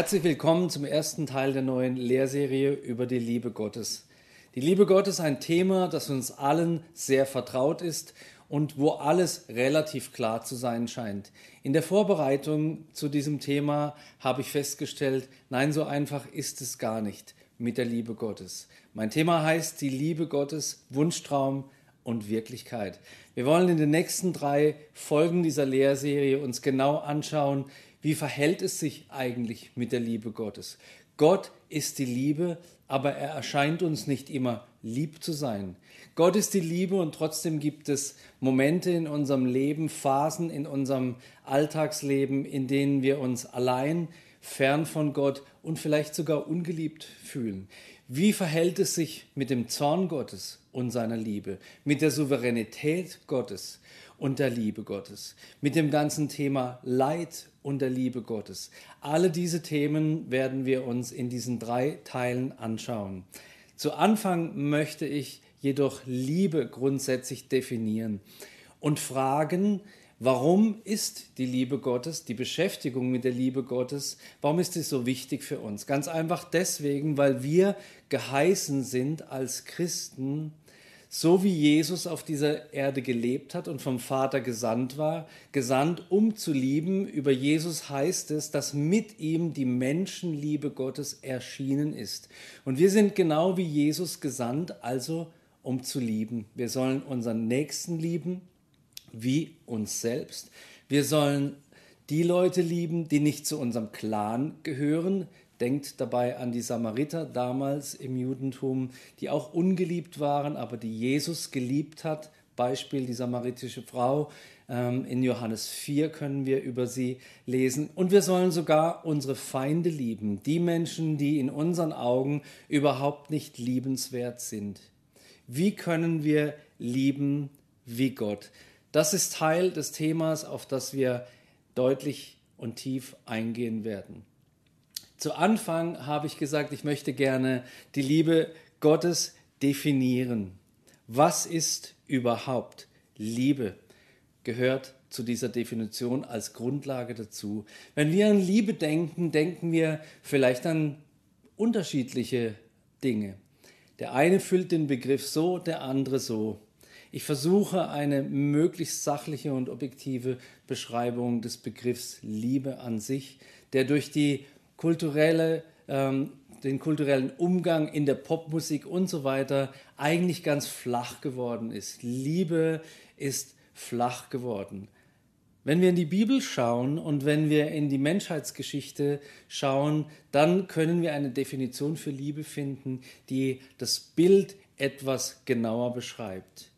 Herzlich willkommen zum ersten Teil der neuen Lehrserie über die Liebe Gottes. Die Liebe Gottes ist ein Thema, das uns allen sehr vertraut ist und wo alles relativ klar zu sein scheint. In der Vorbereitung zu diesem Thema habe ich festgestellt, nein, so einfach ist es gar nicht mit der Liebe Gottes. Mein Thema heißt die Liebe Gottes, Wunschtraum und Wirklichkeit. Wir wollen in den nächsten drei Folgen dieser Lehrserie uns genau anschauen, wie verhält es sich eigentlich mit der Liebe Gottes? Gott ist die Liebe, aber er erscheint uns nicht immer lieb zu sein. Gott ist die Liebe und trotzdem gibt es Momente in unserem Leben, Phasen in unserem Alltagsleben, in denen wir uns allein, fern von Gott und vielleicht sogar ungeliebt fühlen. Wie verhält es sich mit dem Zorn Gottes und seiner Liebe, mit der Souveränität Gottes und der Liebe Gottes, mit dem ganzen Thema Leid und der Liebe Gottes. Alle diese Themen werden wir uns in diesen drei Teilen anschauen. Zu Anfang möchte ich jedoch Liebe grundsätzlich definieren und fragen, Warum ist die Liebe Gottes, die Beschäftigung mit der Liebe Gottes, warum ist sie so wichtig für uns? Ganz einfach deswegen, weil wir geheißen sind als Christen, so wie Jesus auf dieser Erde gelebt hat und vom Vater gesandt war, gesandt, um zu lieben. Über Jesus heißt es, dass mit ihm die Menschenliebe Gottes erschienen ist. Und wir sind genau wie Jesus gesandt, also um zu lieben. Wir sollen unseren Nächsten lieben, wie uns selbst. Wir sollen die Leute lieben, die nicht zu unserem Clan gehören, Denkt dabei an die Samariter damals im Judentum, die auch ungeliebt waren, aber die Jesus geliebt hat. Beispiel die samaritische Frau. Ähm, in Johannes 4 können wir über sie lesen. Und wir sollen sogar unsere Feinde lieben, die Menschen, die in unseren Augen überhaupt nicht liebenswert sind. Wie können wir lieben wie Gott? Das ist Teil des Themas, auf das wir deutlich und tief eingehen werden. Zu Anfang habe ich gesagt, ich möchte gerne die Liebe Gottes definieren. Was ist überhaupt Liebe? Gehört zu dieser Definition als Grundlage dazu. Wenn wir an Liebe denken, denken wir vielleicht an unterschiedliche Dinge. Der eine füllt den Begriff so, der andere so. Ich versuche eine möglichst sachliche und objektive Beschreibung des Begriffs Liebe an sich, der durch die kulturelle, ähm, den kulturellen Umgang in der Popmusik und so weiter eigentlich ganz flach geworden ist. Liebe ist flach geworden. Wenn wir in die Bibel schauen und wenn wir in die Menschheitsgeschichte schauen, dann können wir eine Definition für Liebe finden, die das Bild etwas genauer beschreibt.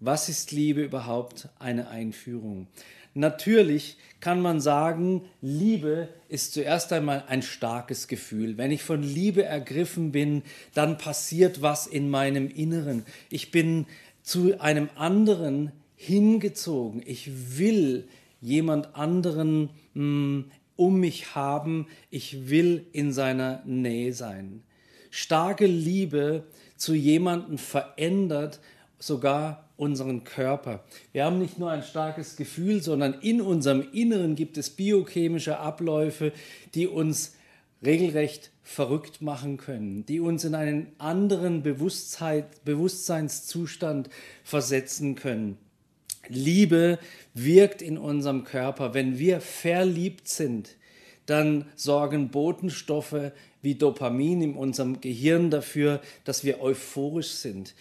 Was ist Liebe überhaupt? Eine Einführung. Natürlich kann man sagen, Liebe ist zuerst einmal ein starkes Gefühl. Wenn ich von Liebe ergriffen bin, dann passiert was in meinem Inneren. Ich bin zu einem anderen hingezogen. Ich will jemand anderen mh, hm, um mich haben. Ich will in seiner Nähe sein. Starke Liebe zu jemandem verändert sogar unseren Körper. Wir haben nicht nur ein starkes Gefühl, sondern in unserem Inneren gibt es biochemische Abläufe, die uns regelrecht verrückt machen können, die uns in einen anderen Bewusstseinszustand versetzen können. Liebe wirkt in unserem Körper. Wenn wir verliebt sind, dann sorgen Botenstoffe wie Dopamin in unserem Gehirn dafür, dass wir euphorisch sind.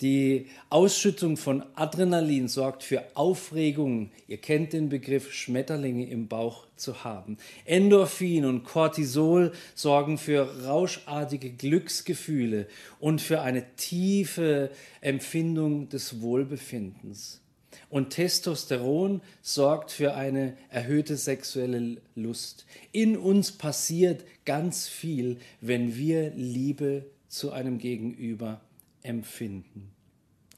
Die Ausschüttung von Adrenalin sorgt für Aufregung. Ihr kennt den Begriff Schmetterlinge im Bauch zu haben. Endorphin und Cortisol sorgen für rauschartige Glücksgefühle und für eine tiefe Empfindung des Wohlbefindens. Und Testosteron sorgt für eine erhöhte sexuelle Lust. In uns passiert ganz viel, wenn wir Liebe zu einem Gegenüber empfinden.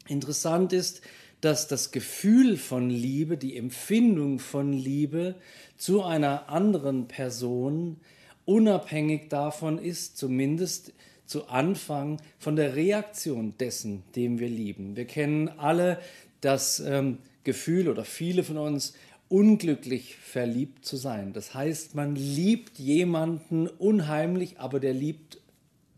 Interessant ist, dass das Gefühl von Liebe, die Empfindung von Liebe zu einer anderen Person unabhängig davon ist, zumindest zu Anfang von der Reaktion dessen, dem wir lieben. Wir kennen alle das ähm, Gefühl oder viele von uns unglücklich verliebt zu sein. Das heißt, man liebt jemanden unheimlich, aber der liebt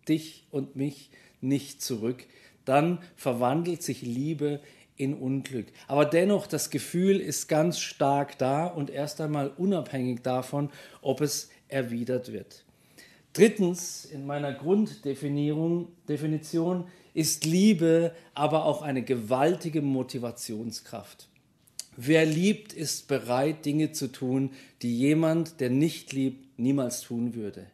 dich und mich nicht zurück. Dann verwandelt sich Liebe in Unglück. Aber dennoch, das Gefühl ist ganz stark da und erst einmal unabhängig davon, ob es erwidert wird. Drittens, in meiner Grunddefinition Definition, ist Liebe aber auch eine gewaltige Motivationskraft. Wer liebt, ist bereit, Dinge zu tun, die jemand, der nicht liebt, niemals tun würde.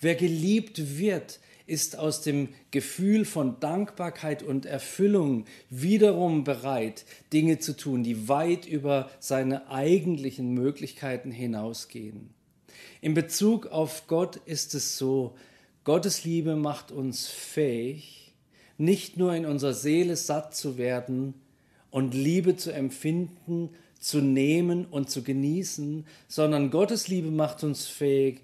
Wer geliebt wird, ist aus dem Gefühl von Dankbarkeit und Erfüllung wiederum bereit, Dinge zu tun, die weit über seine eigentlichen Möglichkeiten hinausgehen. In Bezug auf Gott ist es so, Gottes Liebe macht uns fähig, nicht nur in unserer Seele satt zu werden und Liebe zu empfinden, zu nehmen und zu genießen, sondern Gottes Liebe macht uns fähig,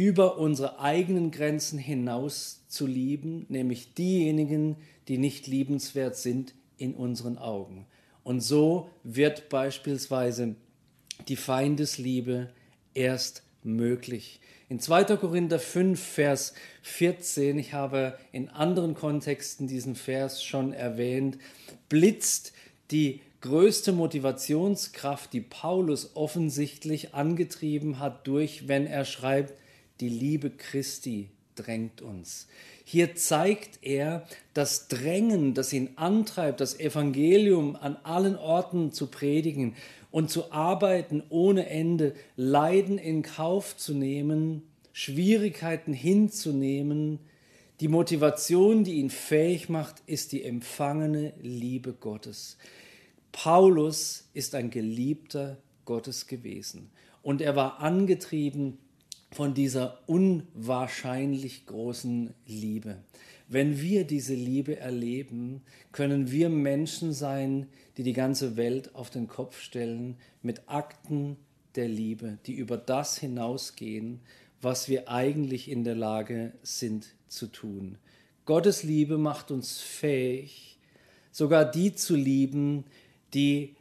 über unsere eigenen Grenzen hinaus zu lieben, nämlich diejenigen, die nicht liebenswert sind in unseren Augen. Und so wird beispielsweise die Feindesliebe erst möglich. In 2. Korinther 5, Vers 14, ich habe in anderen Kontexten diesen Vers schon erwähnt, blitzt die größte Motivationskraft, die Paulus offensichtlich angetrieben hat, durch, wenn er schreibt, die Liebe Christi drängt uns. Hier zeigt er das Drängen, das ihn antreibt, das Evangelium an allen Orten zu predigen und zu arbeiten ohne Ende, Leiden in Kauf zu nehmen, Schwierigkeiten hinzunehmen. Die Motivation, die ihn fähig macht, ist die empfangene Liebe Gottes. Paulus ist ein geliebter Gottes gewesen und er war angetrieben von dieser unwahrscheinlich großen Liebe. Wenn wir diese Liebe erleben, können wir Menschen sein, die die ganze Welt auf den Kopf stellen mit Akten der Liebe, die über das hinausgehen, was wir eigentlich in der Lage sind zu tun. Gottes Liebe macht uns fähig, sogar die zu lieben, die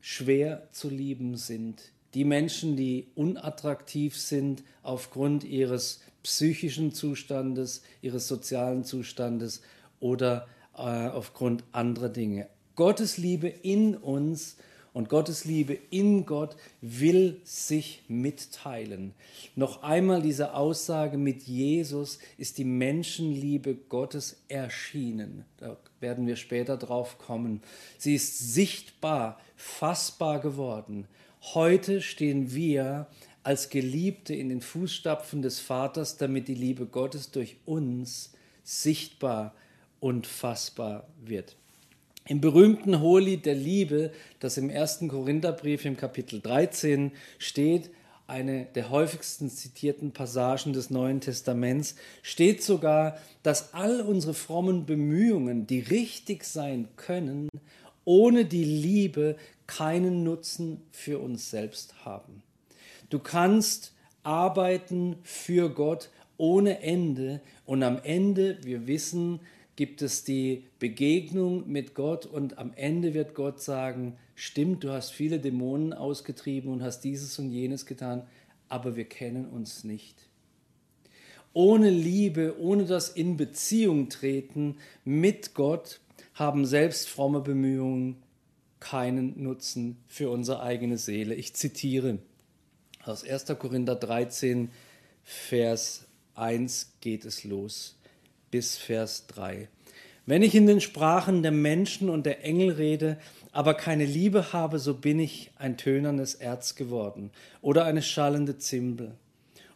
schwer zu lieben sind, die Menschen, die unattraktiv sind aufgrund ihres psychischen Zustandes, ihres sozialen Zustandes oder äh, aufgrund anderer Dinge. Gottes Liebe in uns und Gottes Liebe in Gott will sich mitteilen. Noch einmal diese Aussage mit Jesus ist die Menschenliebe Gottes erschienen. Da werden wir später drauf kommen. Sie ist sichtbar, fassbar geworden. Heute stehen wir als Geliebte in den Fußstapfen des Vaters, damit die Liebe Gottes durch uns sichtbar und fassbar wird. Im berühmten Hohelied der Liebe, das im ersten Korintherbrief im Kapitel 13 steht, eine der häufigsten zitierten Passagen des Neuen Testaments, steht sogar, dass all unsere frommen Bemühungen, die richtig sein können, ohne die Liebe keinen Nutzen für uns selbst haben. Du kannst arbeiten für Gott ohne Ende und am Ende, wir wissen, gibt es die Begegnung mit Gott und am Ende wird Gott sagen, stimmt, du hast viele Dämonen ausgetrieben und hast dieses und jenes getan, aber wir kennen uns nicht. Ohne Liebe, ohne das in Beziehung treten mit Gott, haben selbst fromme Bemühungen keinen Nutzen für unsere eigene Seele. Ich zitiere aus 1. Korinther 13, Vers 1 geht es los bis Vers 3. Wenn ich in den Sprachen der Menschen und der Engel rede, aber keine Liebe habe, so bin ich ein tönernes Erz geworden oder eine schallende Zimbel.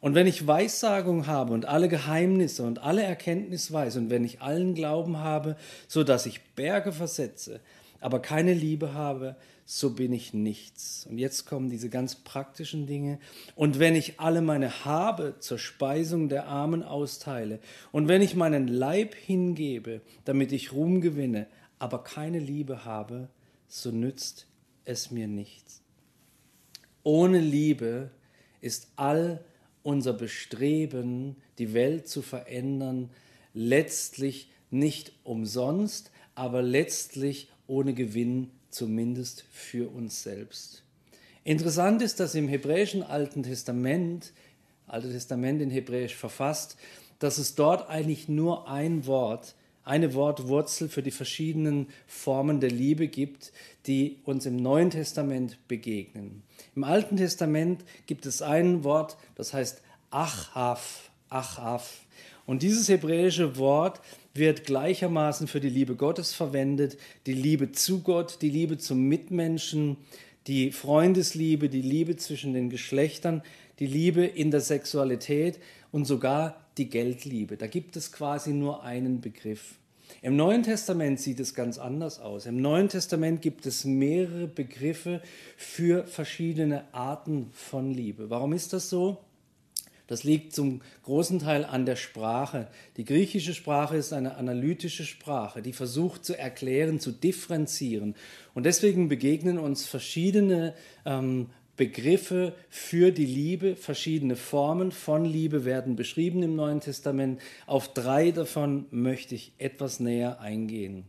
Und wenn ich Weissagung habe und alle Geheimnisse und alle Erkenntnis weiß und wenn ich allen Glauben habe, so dass ich Berge versetze, aber keine Liebe habe, so bin ich nichts. Und jetzt kommen diese ganz praktischen Dinge. Und wenn ich alle meine Habe zur Speisung der Armen austeile, und wenn ich meinen Leib hingebe, damit ich Ruhm gewinne, aber keine Liebe habe, so nützt es mir nichts. Ohne Liebe ist all unser Bestreben, die Welt zu verändern, letztlich nicht umsonst, aber letztlich ohne Gewinn, zumindest für uns selbst. Interessant ist, dass im hebräischen Alten Testament, Alte Testament in Hebräisch verfasst, dass es dort eigentlich nur ein Wort, eine Wortwurzel für die verschiedenen Formen der Liebe gibt, die uns im Neuen Testament begegnen. Im Alten Testament gibt es ein Wort, das heißt Achav, Achav. Und dieses hebräische Wort wird gleichermaßen für die Liebe Gottes verwendet, die Liebe zu Gott, die Liebe zum Mitmenschen, die Freundesliebe, die Liebe zwischen den Geschlechtern, die Liebe in der Sexualität und sogar die Geldliebe. Da gibt es quasi nur einen Begriff. Im Neuen Testament sieht es ganz anders aus. Im Neuen Testament gibt es mehrere Begriffe für verschiedene Arten von Liebe. Warum ist das so? Das liegt zum großen Teil an der Sprache. Die griechische Sprache ist eine analytische Sprache, die versucht zu erklären, zu differenzieren. Und deswegen begegnen uns verschiedene ähm, Begriffe für die Liebe, verschiedene Formen von Liebe werden beschrieben im Neuen Testament. Auf drei davon möchte ich etwas näher eingehen.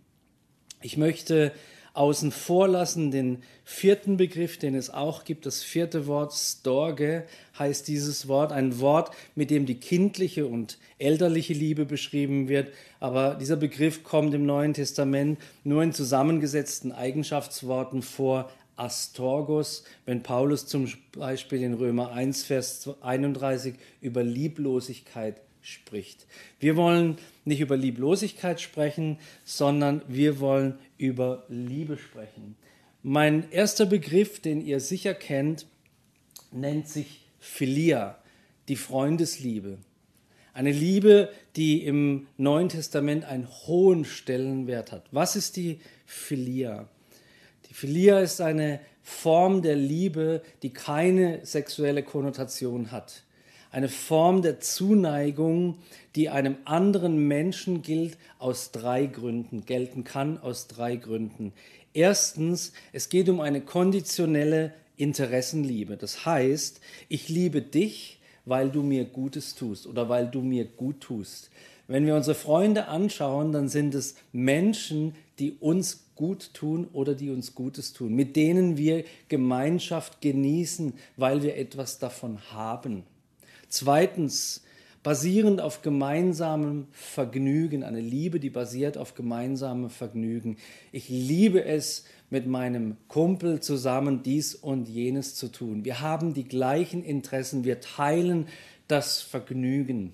Ich möchte außen vor lassen den vierten Begriff, den es auch gibt. Das vierte Wort, Storge, heißt dieses Wort. Ein Wort, mit dem die kindliche und elterliche Liebe beschrieben wird. Aber dieser Begriff kommt im Neuen Testament nur in zusammengesetzten Eigenschaftsworten vor. Astorgos, wenn Paulus zum Beispiel in Römer 1, Vers 31 über Lieblosigkeit spricht. Wir wollen nicht über Lieblosigkeit sprechen, sondern wir wollen über Liebe sprechen. Mein erster Begriff, den ihr sicher kennt, nennt sich Philia, die Freundesliebe. Eine Liebe, die im Neuen Testament einen hohen Stellenwert hat. Was ist die Philia? Philia ist eine Form der Liebe, die keine sexuelle Konnotation hat eine Form der Zuneigung, die einem anderen Menschen gilt, aus drei Gründen, gelten kann aus drei Gründen. Erstens, es geht um eine konditionelle Interessenliebe. Das heißt, ich liebe dich, weil du mir Gutes tust oder weil du mir gut tust. Wenn wir unsere Freunde anschauen, dann sind es Menschen, die uns gut tun oder die uns Gutes tun, mit denen wir Gemeinschaft genießen, weil wir etwas davon haben. Zweitens, basierend auf gemeinsamem Vergnügen, eine Liebe, die basiert auf gemeinsamem Vergnügen. Ich liebe es, mit meinem Kumpel zusammen dies und jenes zu tun. Wir haben die gleichen Interessen, wir teilen das Vergnügen.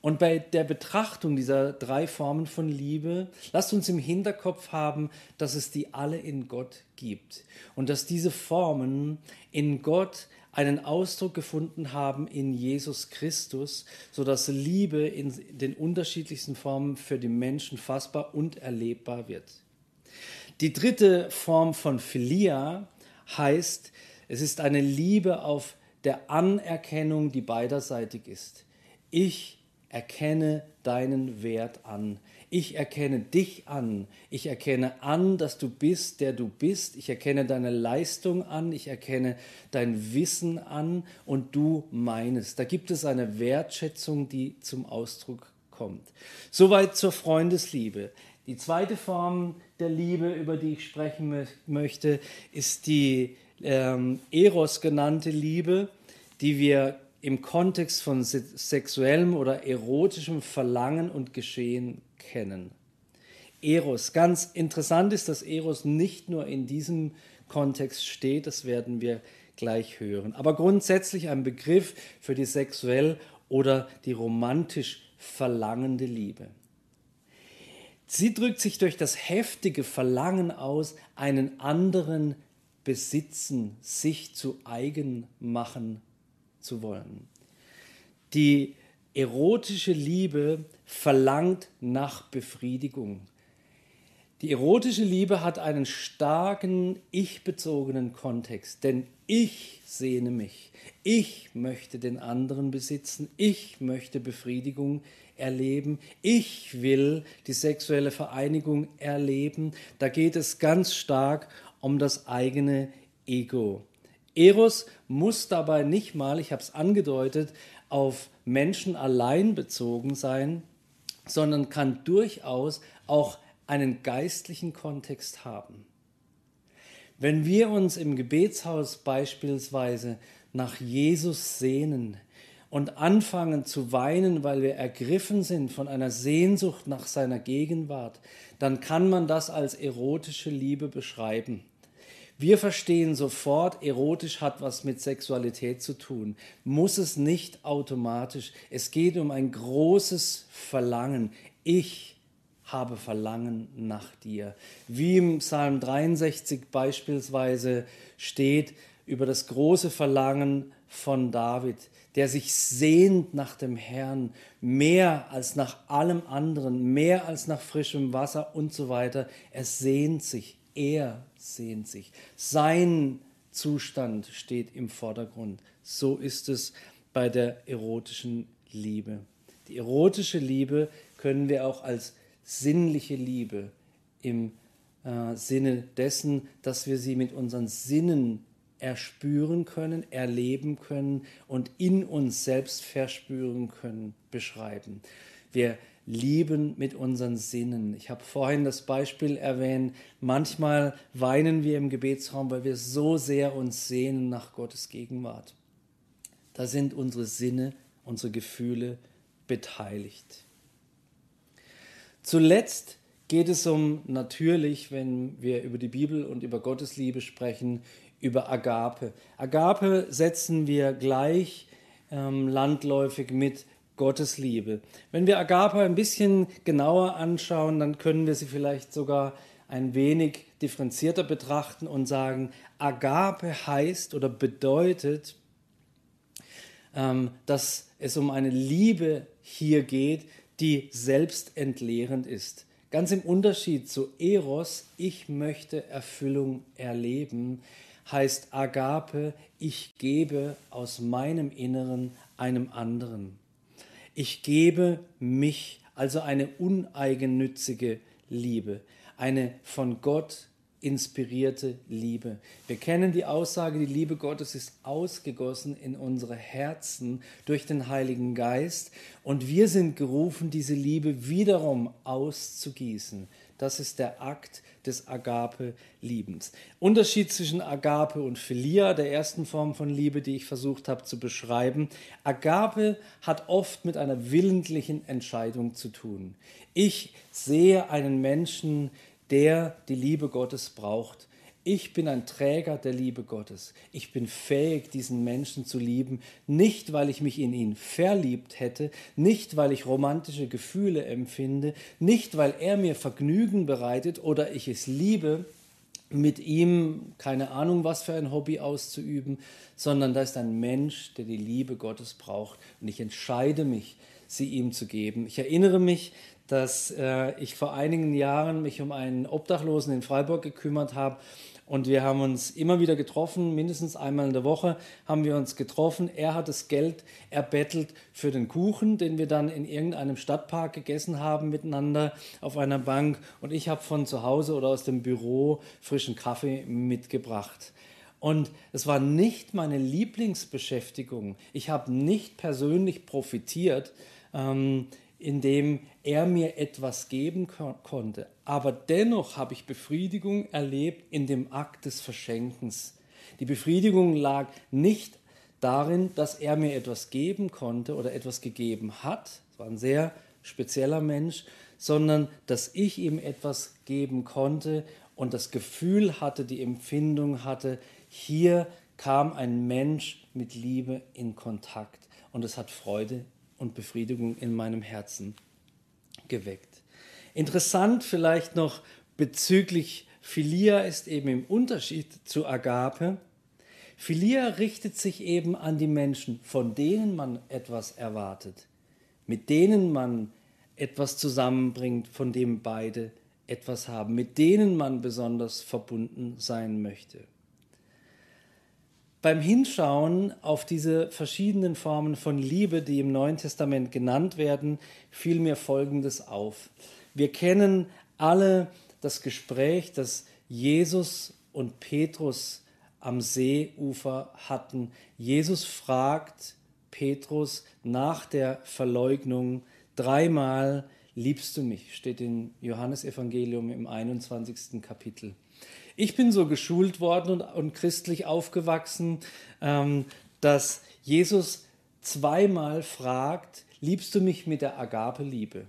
Und bei der Betrachtung dieser drei Formen von Liebe, lasst uns im Hinterkopf haben, dass es die alle in Gott gibt und dass diese Formen in Gott einen Ausdruck gefunden haben in Jesus Christus, sodass Liebe in den unterschiedlichsten Formen für die Menschen fassbar und erlebbar wird. Die dritte Form von Philia heißt, es ist eine Liebe auf der Anerkennung, die beiderseitig ist. Ich erkenne deinen Wert an. Ich erkenne dich an. Ich erkenne an, dass du bist, der du bist. Ich erkenne deine Leistung an. Ich erkenne dein Wissen an und du meines. Da gibt es eine Wertschätzung, die zum Ausdruck kommt. Soweit zur Freundesliebe. Die zweite Form der Liebe, über die ich sprechen möchte, ist die ähm, Eros genannte Liebe, die wir im Kontext von sexuellem oder erotischem Verlangen und Geschehen kennen. Eros. Ganz interessant ist, dass Eros nicht nur in diesem Kontext steht, das werden wir gleich hören. Aber grundsätzlich ein Begriff für die sexuell oder die romantisch verlangende Liebe. Sie drückt sich durch das heftige Verlangen aus, einen anderen besitzen, sich zu eigen machen zu wollen. Die erotische Liebe verlangt nach Befriedigung. Die erotische Liebe hat einen starken ich-bezogenen Kontext, denn ich sehne mich, ich möchte den anderen besitzen, ich möchte Befriedigung erleben, ich will die sexuelle Vereinigung erleben. Da geht es ganz stark um das eigene Ego. Eros muss dabei nicht mal, ich habe es angedeutet, auf Menschen allein bezogen sein, sondern kann durchaus auch einen geistlichen Kontext haben. Wenn wir uns im Gebetshaus beispielsweise nach Jesus sehnen und anfangen zu weinen, weil wir ergriffen sind von einer Sehnsucht nach seiner Gegenwart, dann kann man das als erotische Liebe beschreiben. Wir verstehen sofort, erotisch hat was mit Sexualität zu tun. Muss es nicht automatisch. Es geht um ein großes Verlangen. Ich habe Verlangen nach dir. Wie im Psalm 63 beispielsweise steht über das große Verlangen von David, der sich sehnt nach dem Herrn mehr als nach allem anderen, mehr als nach frischem Wasser und so weiter. Er sehnt sich er sehnt sich. Sein Zustand steht im Vordergrund. So ist es bei der erotischen Liebe. Die erotische Liebe können wir auch als sinnliche Liebe im äh, Sinne dessen, dass wir sie mit unseren Sinnen erspüren können, erleben können und in uns selbst verspüren können, beschreiben. Wir lieben mit unseren Sinnen. Ich habe vorhin das Beispiel erwähnt, manchmal weinen wir im Gebetsraum, weil wir so sehr uns sehnen nach Gottes Gegenwart. Da sind unsere Sinne, unsere Gefühle beteiligt. Zuletzt geht es um natürlich, wenn wir über die Bibel und über Gottes Liebe sprechen, über Agape. Agape setzen wir gleich ähm, landläufig mit Gottes Liebe. Wenn wir Agape ein bisschen genauer anschauen, dann können wir sie vielleicht sogar ein wenig differenzierter betrachten und sagen, Agape heißt oder bedeutet, ähm, dass es um eine Liebe hier geht, die selbstentleerend ist. Ganz im Unterschied zu Eros, ich möchte Erfüllung erleben, heißt Agape, ich gebe aus meinem Inneren einem anderen. Ich gebe mich, also eine uneigennützige Liebe, eine von Gott inspirierte Liebe. Wir kennen die Aussage, die Liebe Gottes ist ausgegossen in unsere Herzen durch den Heiligen Geist und wir sind gerufen, diese Liebe wiederum auszugießen. Das ist der Akt des Agape-Liebens. Unterschied zwischen Agape und Philia, der ersten Form von Liebe, die ich versucht habe zu beschreiben. Agape hat oft mit einer willentlichen Entscheidung zu tun. Ich sehe einen Menschen, der die Liebe Gottes braucht ich bin ein Träger der Liebe Gottes. Ich bin fähig, diesen Menschen zu lieben, nicht weil ich mich in ihn verliebt hätte, nicht weil ich romantische Gefühle empfinde, nicht weil er mir Vergnügen bereitet oder ich es liebe, mit ihm keine Ahnung was für ein Hobby auszuüben, sondern da ist ein Mensch, der die Liebe Gottes braucht und ich entscheide mich, sie ihm zu geben. Ich erinnere mich, dass äh, ich vor einigen Jahren mich um einen Obdachlosen in Freiburg gekümmert habe und wir haben uns immer wieder getroffen, mindestens einmal in der Woche haben wir uns getroffen. Er hat das Geld erbettelt für den Kuchen, den wir dann in irgendeinem Stadtpark gegessen haben miteinander auf einer Bank. Und ich habe von zu Hause oder aus dem Büro frischen Kaffee mitgebracht. Und es war nicht meine Lieblingsbeschäftigung. Ich habe nicht persönlich profitiert. Ähm, indem er mir etwas geben konnte. Aber dennoch habe ich Befriedigung erlebt in dem Akt des Verschenkens. Die Befriedigung lag nicht darin, dass er mir etwas geben konnte oder etwas gegeben hat, es war ein sehr spezieller Mensch, sondern dass ich ihm etwas geben konnte und das Gefühl hatte, die Empfindung hatte, hier kam ein Mensch mit Liebe in Kontakt und es hat Freude und Befriedigung in meinem Herzen geweckt. Interessant vielleicht noch bezüglich Philia ist eben im Unterschied zu Agape. Philia richtet sich eben an die Menschen, von denen man etwas erwartet, mit denen man etwas zusammenbringt, von dem beide etwas haben, mit denen man besonders verbunden sein möchte. Beim Hinschauen auf diese verschiedenen Formen von Liebe, die im Neuen Testament genannt werden, fiel mir Folgendes auf. Wir kennen alle das Gespräch, das Jesus und Petrus am Seeufer hatten. Jesus fragt Petrus nach der Verleugnung dreimal, liebst du mich? Steht in Johannesevangelium im 21. Kapitel. Ich bin so geschult worden und, und christlich aufgewachsen, ähm, dass Jesus zweimal fragt, liebst du mich mit der Agape-Liebe?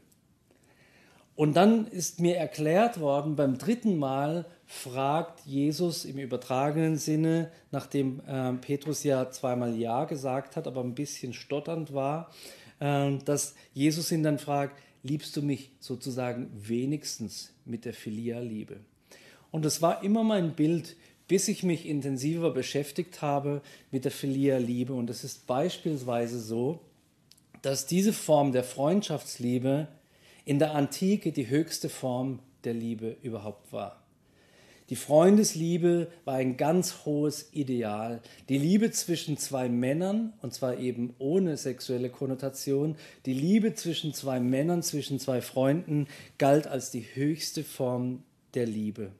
Und dann ist mir erklärt worden, beim dritten Mal fragt Jesus im übertragenen Sinne, nachdem äh, Petrus ja zweimal Ja gesagt hat, aber ein bisschen stotternd war, äh, dass Jesus ihn dann fragt, liebst du mich sozusagen wenigstens mit der Filia-Liebe? Und das war immer mein Bild, bis ich mich intensiver beschäftigt habe mit der Filia-Liebe. Und es ist beispielsweise so, dass diese Form der Freundschaftsliebe in der Antike die höchste Form der Liebe überhaupt war. Die Freundesliebe war ein ganz hohes Ideal. Die Liebe zwischen zwei Männern, und zwar eben ohne sexuelle Konnotation, die Liebe zwischen zwei Männern, zwischen zwei Freunden, galt als die höchste Form der Liebe.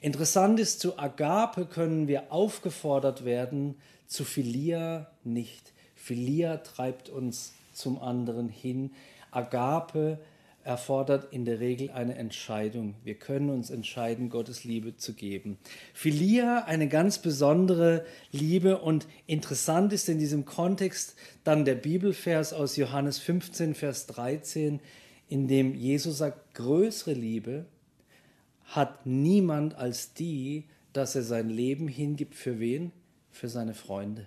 Interessant ist, zu Agape können wir aufgefordert werden, zu Philia nicht. Philia treibt uns zum anderen hin. Agape erfordert in der Regel eine Entscheidung. Wir können uns entscheiden, Gottes Liebe zu geben. Philia, eine ganz besondere Liebe und interessant ist in diesem Kontext dann der Bibelvers aus Johannes 15, Vers 13, in dem Jesus sagt, größere Liebe hat niemand als die, dass er sein Leben hingibt für wen? Für seine Freunde.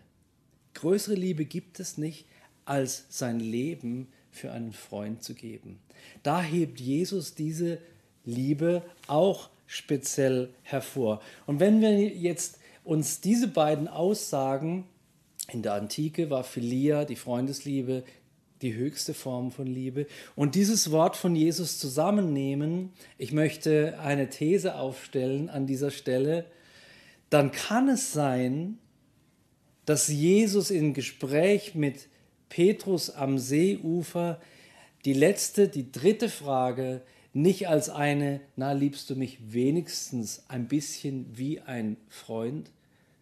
Größere Liebe gibt es nicht, als sein Leben für einen Freund zu geben. Da hebt Jesus diese Liebe auch speziell hervor. Und wenn wir jetzt uns diese beiden Aussagen, in der Antike war Philia, die Freundesliebe, die höchste Form von Liebe. Und dieses Wort von Jesus zusammennehmen, ich möchte eine These aufstellen an dieser Stelle, dann kann es sein, dass Jesus in Gespräch mit Petrus am Seeufer die letzte, die dritte Frage nicht als eine, na liebst du mich wenigstens ein bisschen wie ein Freund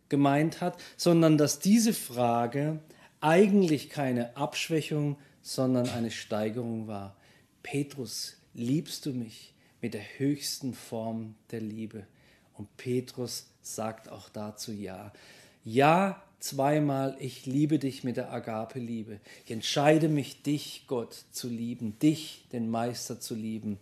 gemeint hat, sondern dass diese Frage eigentlich keine Abschwächung, sondern eine Steigerung war. Petrus, liebst du mich mit der höchsten Form der Liebe? Und Petrus sagt auch dazu ja. Ja, zweimal, ich liebe dich mit der Agape-Liebe. Ich entscheide mich, dich, Gott, zu lieben, dich, den Meister, zu lieben.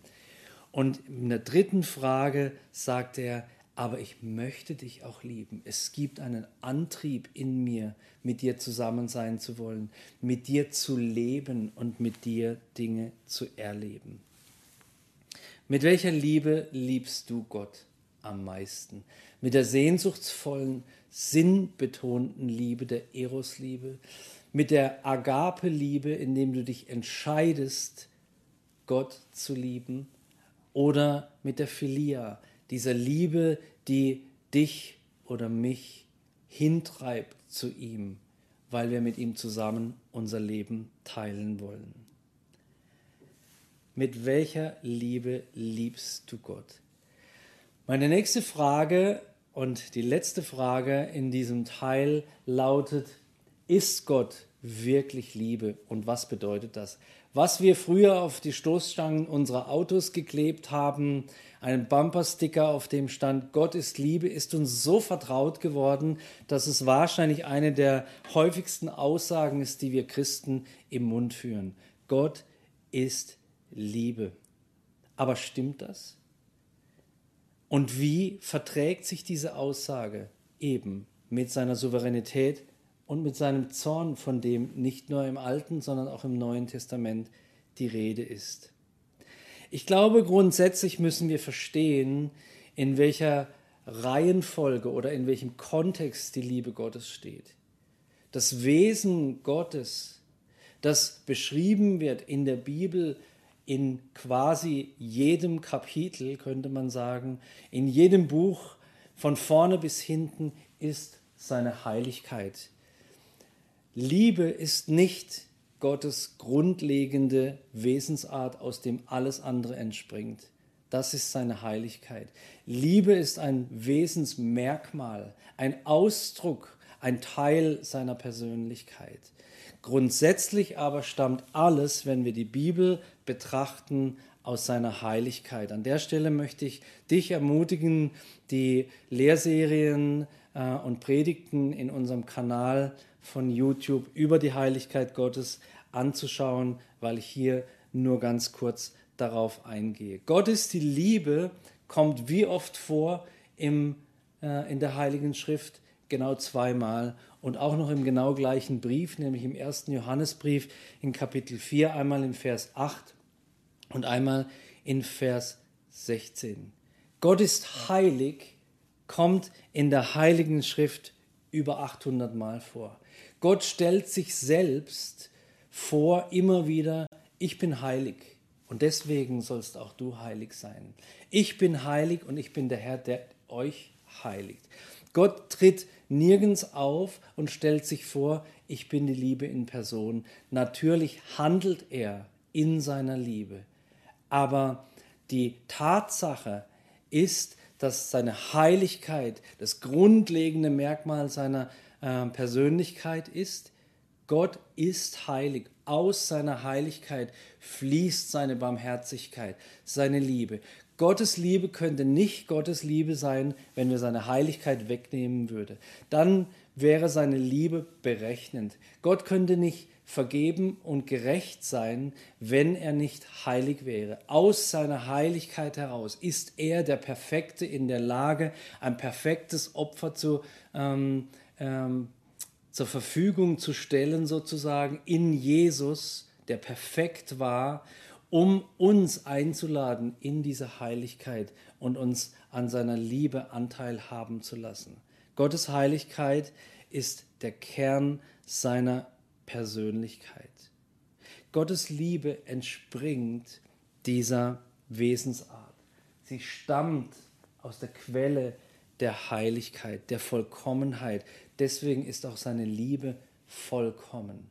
Und in der dritten Frage sagt er, aber ich möchte dich auch lieben. Es gibt einen Antrieb in mir, mit dir zusammen sein zu wollen, mit dir zu leben und mit dir Dinge zu erleben. Mit welcher Liebe liebst du Gott am meisten? Mit der sehnsuchtsvollen, sinnbetonten Liebe, der Eros-Liebe, mit der Agape-Liebe, indem du dich entscheidest, Gott zu lieben, oder mit der Philia, dieser Liebe, die dich oder mich hintreibt zu ihm, weil wir mit ihm zusammen unser Leben teilen wollen. Mit welcher Liebe liebst du Gott? Meine nächste Frage und die letzte Frage in diesem Teil lautet, ist Gott wirklich Liebe und was bedeutet das? Was wir früher auf die Stoßstangen unserer Autos geklebt haben, einen Bumpersticker, auf dem stand Gott ist Liebe, ist uns so vertraut geworden, dass es wahrscheinlich eine der häufigsten Aussagen ist, die wir Christen im Mund führen. Gott ist Liebe. Aber stimmt das? Und wie verträgt sich diese Aussage eben mit seiner Souveränität und mit seinem Zorn, von dem nicht nur im Alten, sondern auch im Neuen Testament die Rede ist? Ich glaube, grundsätzlich müssen wir verstehen, in welcher Reihenfolge oder in welchem Kontext die Liebe Gottes steht. Das Wesen Gottes, das beschrieben wird in der Bibel, in quasi jedem Kapitel, könnte man sagen, in jedem Buch von vorne bis hinten ist seine Heiligkeit. Liebe ist nicht Gottes grundlegende Wesensart, aus dem alles andere entspringt. Das ist seine Heiligkeit. Liebe ist ein Wesensmerkmal, ein Ausdruck, ein Teil seiner Persönlichkeit. Grundsätzlich aber stammt alles, wenn wir die Bibel betrachten, aus seiner Heiligkeit. An der Stelle möchte ich dich ermutigen, die Lehrserien äh, und Predigten in unserem Kanal von YouTube über die Heiligkeit Gottes anzuschauen, weil ich hier nur ganz kurz darauf eingehe. Gott ist die Liebe, kommt wie oft vor im, äh, in der Heiligen Schrift? Genau zweimal und auch noch im genau gleichen Brief, nämlich im ersten Johannesbrief in Kapitel 4, einmal in Vers 8 und einmal in Vers 16. Gott ist heilig, kommt in der Heiligen Schrift über 800 Mal vor. Gott stellt sich selbst vor immer wieder, ich bin heilig und deswegen sollst auch du heilig sein. Ich bin heilig und ich bin der Herr, der euch heiligt. Gott tritt nirgends auf und stellt sich vor, ich bin die Liebe in Person. Natürlich handelt er in seiner Liebe. Aber die Tatsache ist, dass seine Heiligkeit das grundlegende Merkmal seiner äh, Persönlichkeit ist. Gott ist heilig. Aus seiner Heiligkeit fließt seine Barmherzigkeit, seine Liebe. Gottes Liebe könnte nicht Gottes Liebe sein, wenn wir seine Heiligkeit wegnehmen würden. Dann wäre seine Liebe berechnend. Gott könnte nicht vergeben und gerecht sein, wenn er nicht heilig wäre. Aus seiner Heiligkeit heraus ist er der Perfekte in der Lage, ein perfektes Opfer zu, ähm, ähm, zur Verfügung zu stellen, sozusagen in Jesus, der perfekt war, um uns einzuladen in diese Heiligkeit und uns an seiner Liebe Anteil haben zu lassen. Gottes Heiligkeit ist der Kern seiner Persönlichkeit. Gottes Liebe entspringt dieser Wesensart. Sie stammt aus der Quelle der Heiligkeit, der Vollkommenheit. Deswegen ist auch seine Liebe vollkommen.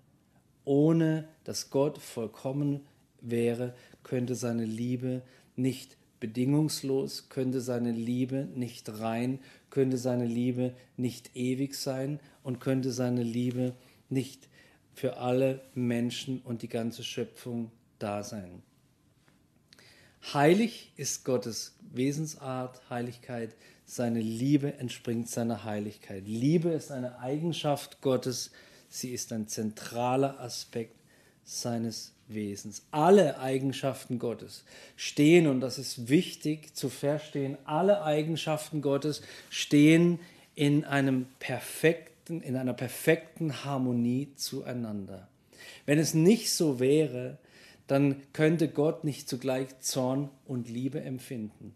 Ohne dass Gott vollkommen wäre, könnte seine Liebe nicht bedingungslos, könnte seine Liebe nicht rein, könnte seine Liebe nicht ewig sein und könnte seine Liebe nicht für alle Menschen und die ganze Schöpfung da sein. Heilig ist Gottes Wesensart, Heiligkeit. Seine Liebe entspringt seiner Heiligkeit. Liebe ist eine Eigenschaft Gottes. Sie ist ein zentraler Aspekt seines Wesens. Alle Eigenschaften Gottes stehen, und das ist wichtig zu verstehen, alle Eigenschaften Gottes stehen in einem perfekten in einer perfekten Harmonie zueinander. Wenn es nicht so wäre, dann könnte Gott nicht zugleich Zorn und Liebe empfinden.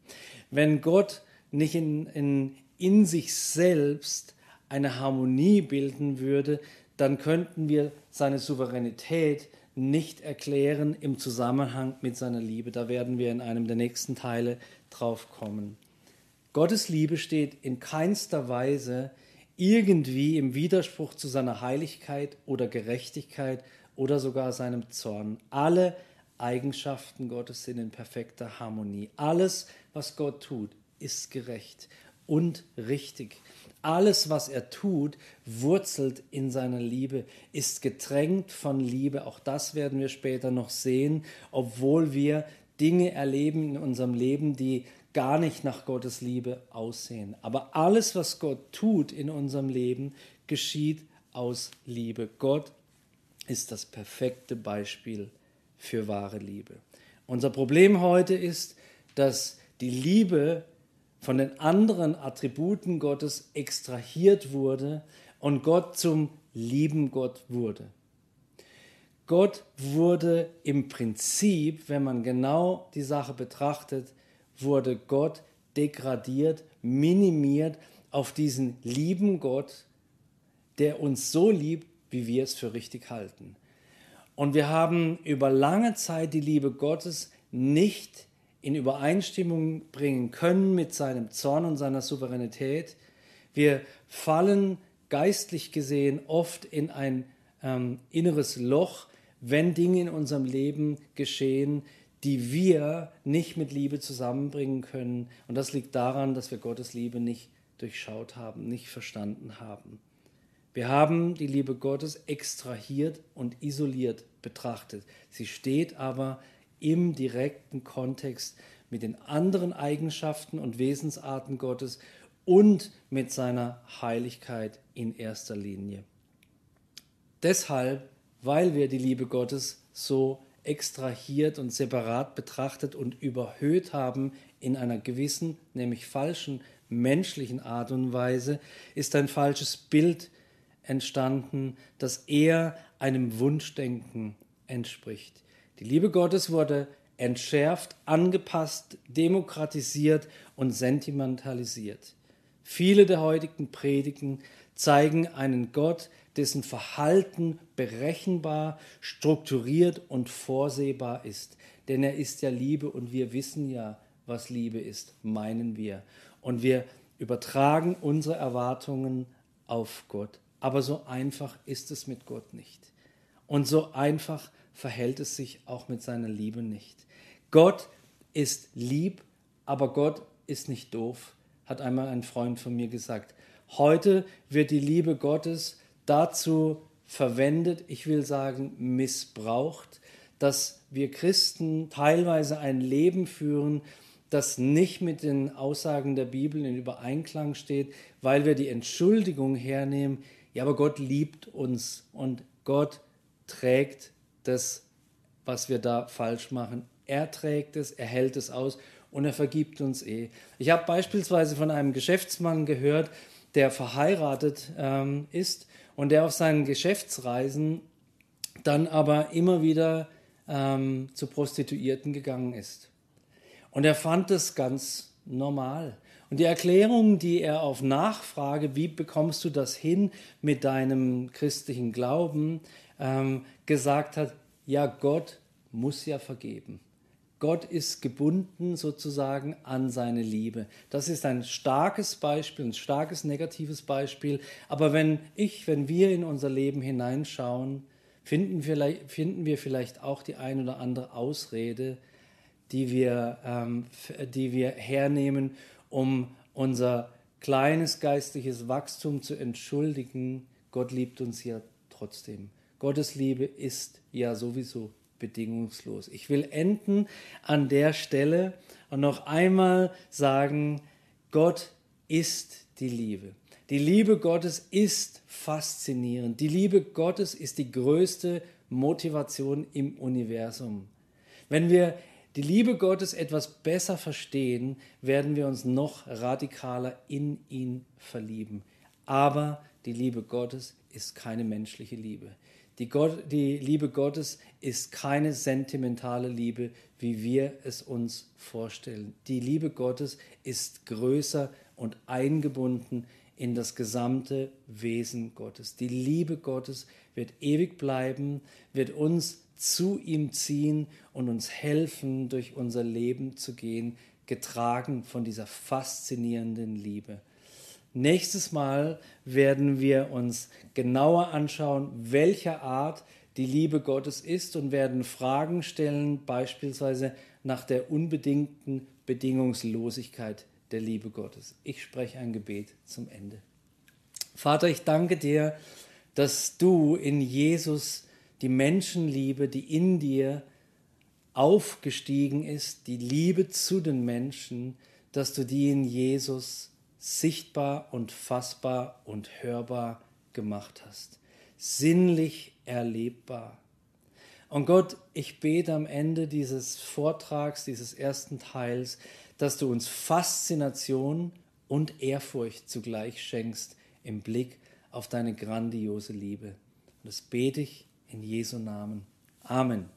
Wenn Gott nicht in, in, in sich selbst eine Harmonie bilden würde, dann könnten wir seine Souveränität nicht erklären im Zusammenhang mit seiner Liebe. Da werden wir in einem der nächsten Teile drauf kommen. Gottes Liebe steht in keinster Weise irgendwie im Widerspruch zu seiner Heiligkeit oder Gerechtigkeit oder sogar seinem Zorn. Alle Eigenschaften Gottes sind in perfekter Harmonie. Alles, was Gott tut, ist gerecht und richtig. Alles, was er tut, wurzelt in seiner Liebe, ist getränkt von Liebe. Auch das werden wir später noch sehen, obwohl wir Dinge erleben in unserem Leben, die gar nicht nach Gottes Liebe aussehen. Aber alles, was Gott tut in unserem Leben, geschieht aus Liebe. Gott ist das perfekte Beispiel für wahre Liebe. Unser Problem heute ist, dass die Liebe von den anderen Attributen Gottes extrahiert wurde und Gott zum lieben Gott wurde. Gott wurde im Prinzip, wenn man genau die Sache betrachtet, wurde Gott degradiert, minimiert auf diesen lieben Gott, der uns so liebt, wie wir es für richtig halten. Und wir haben über lange Zeit die Liebe Gottes nicht in Übereinstimmung bringen können mit seinem Zorn und seiner Souveränität. Wir fallen geistlich gesehen oft in ein ähm, inneres Loch, wenn Dinge in unserem Leben geschehen, die wir nicht mit Liebe zusammenbringen können. Und das liegt daran, dass wir Gottes Liebe nicht durchschaut haben, nicht verstanden haben. Wir haben die Liebe Gottes extrahiert und isoliert betrachtet. Sie steht aber im direkten Kontext mit den anderen Eigenschaften und Wesensarten Gottes und mit seiner Heiligkeit in erster Linie. Deshalb, weil wir die Liebe Gottes so extrahiert und separat betrachtet und überhöht haben in einer gewissen, nämlich falschen menschlichen Art und Weise, ist ein falsches Bild entstanden, das eher einem Wunschdenken entspricht. Die Liebe Gottes wurde entschärft, angepasst, demokratisiert und sentimentalisiert. Viele der heutigen Predigen zeigen einen Gott, dessen Verhalten berechenbar, strukturiert und vorsehbar ist. Denn er ist ja Liebe und wir wissen ja, was Liebe ist, meinen wir. Und wir übertragen unsere Erwartungen auf Gott. Aber so einfach ist es mit Gott nicht. Und so einfach verhält es sich auch mit seiner Liebe nicht. Gott ist lieb, aber Gott ist nicht doof, hat einmal ein Freund von mir gesagt. Heute wird die Liebe Gottes dazu verwendet, ich will sagen missbraucht, dass wir Christen teilweise ein Leben führen, das nicht mit den Aussagen der Bibel in Übereinklang steht, weil wir die Entschuldigung hernehmen, ja, aber Gott liebt uns und Gott trägt das, was wir da falsch machen. Er trägt es, er hält es aus und er vergibt uns eh. Ich habe beispielsweise von einem Geschäftsmann gehört, der verheiratet ähm, ist und der auf seinen Geschäftsreisen dann aber immer wieder ähm, zu Prostituierten gegangen ist. Und er fand es ganz normal. Und die Erklärung, die er auf Nachfrage, wie bekommst du das hin mit deinem christlichen Glauben, ähm, gesagt hat, ja, Gott muss ja vergeben. Gott ist gebunden sozusagen an seine Liebe. Das ist ein starkes Beispiel, ein starkes negatives Beispiel. Aber wenn ich, wenn wir in unser Leben hineinschauen, finden, vielleicht, finden wir vielleicht auch die ein oder andere Ausrede, die wir, ähm, die wir hernehmen, um unser kleines geistliches Wachstum zu entschuldigen. Gott liebt uns ja trotzdem. Gottes Liebe ist ja sowieso bedingungslos. Ich will enden an der Stelle und noch einmal sagen, Gott ist die Liebe. Die Liebe Gottes ist faszinierend. Die Liebe Gottes ist die größte Motivation im Universum. Wenn wir die Liebe Gottes etwas besser verstehen, werden wir uns noch radikaler in ihn verlieben. Aber die Liebe Gottes ist keine menschliche Liebe. Die, Gott, die Liebe Gottes ist keine sentimentale Liebe, wie wir es uns vorstellen. Die Liebe Gottes ist größer und eingebunden in das gesamte Wesen Gottes. Die Liebe Gottes wird ewig bleiben, wird uns zu ihm ziehen und uns helfen, durch unser Leben zu gehen, getragen von dieser faszinierenden Liebe. Nächstes Mal werden wir uns genauer anschauen, welcher Art die Liebe Gottes ist und werden Fragen stellen, beispielsweise nach der unbedingten Bedingungslosigkeit der Liebe Gottes. Ich spreche ein Gebet zum Ende. Vater, ich danke dir, dass du in Jesus die Menschenliebe, die in dir aufgestiegen ist, die Liebe zu den Menschen, dass du die in Jesus sichtbar und fassbar und hörbar gemacht hast, sinnlich erlebbar. Und Gott, ich bete am Ende dieses Vortrags, dieses ersten Teils, dass du uns Faszination und Ehrfurcht zugleich schenkst im Blick auf deine grandiose Liebe. Und das bete ich in Jesu Namen. Amen.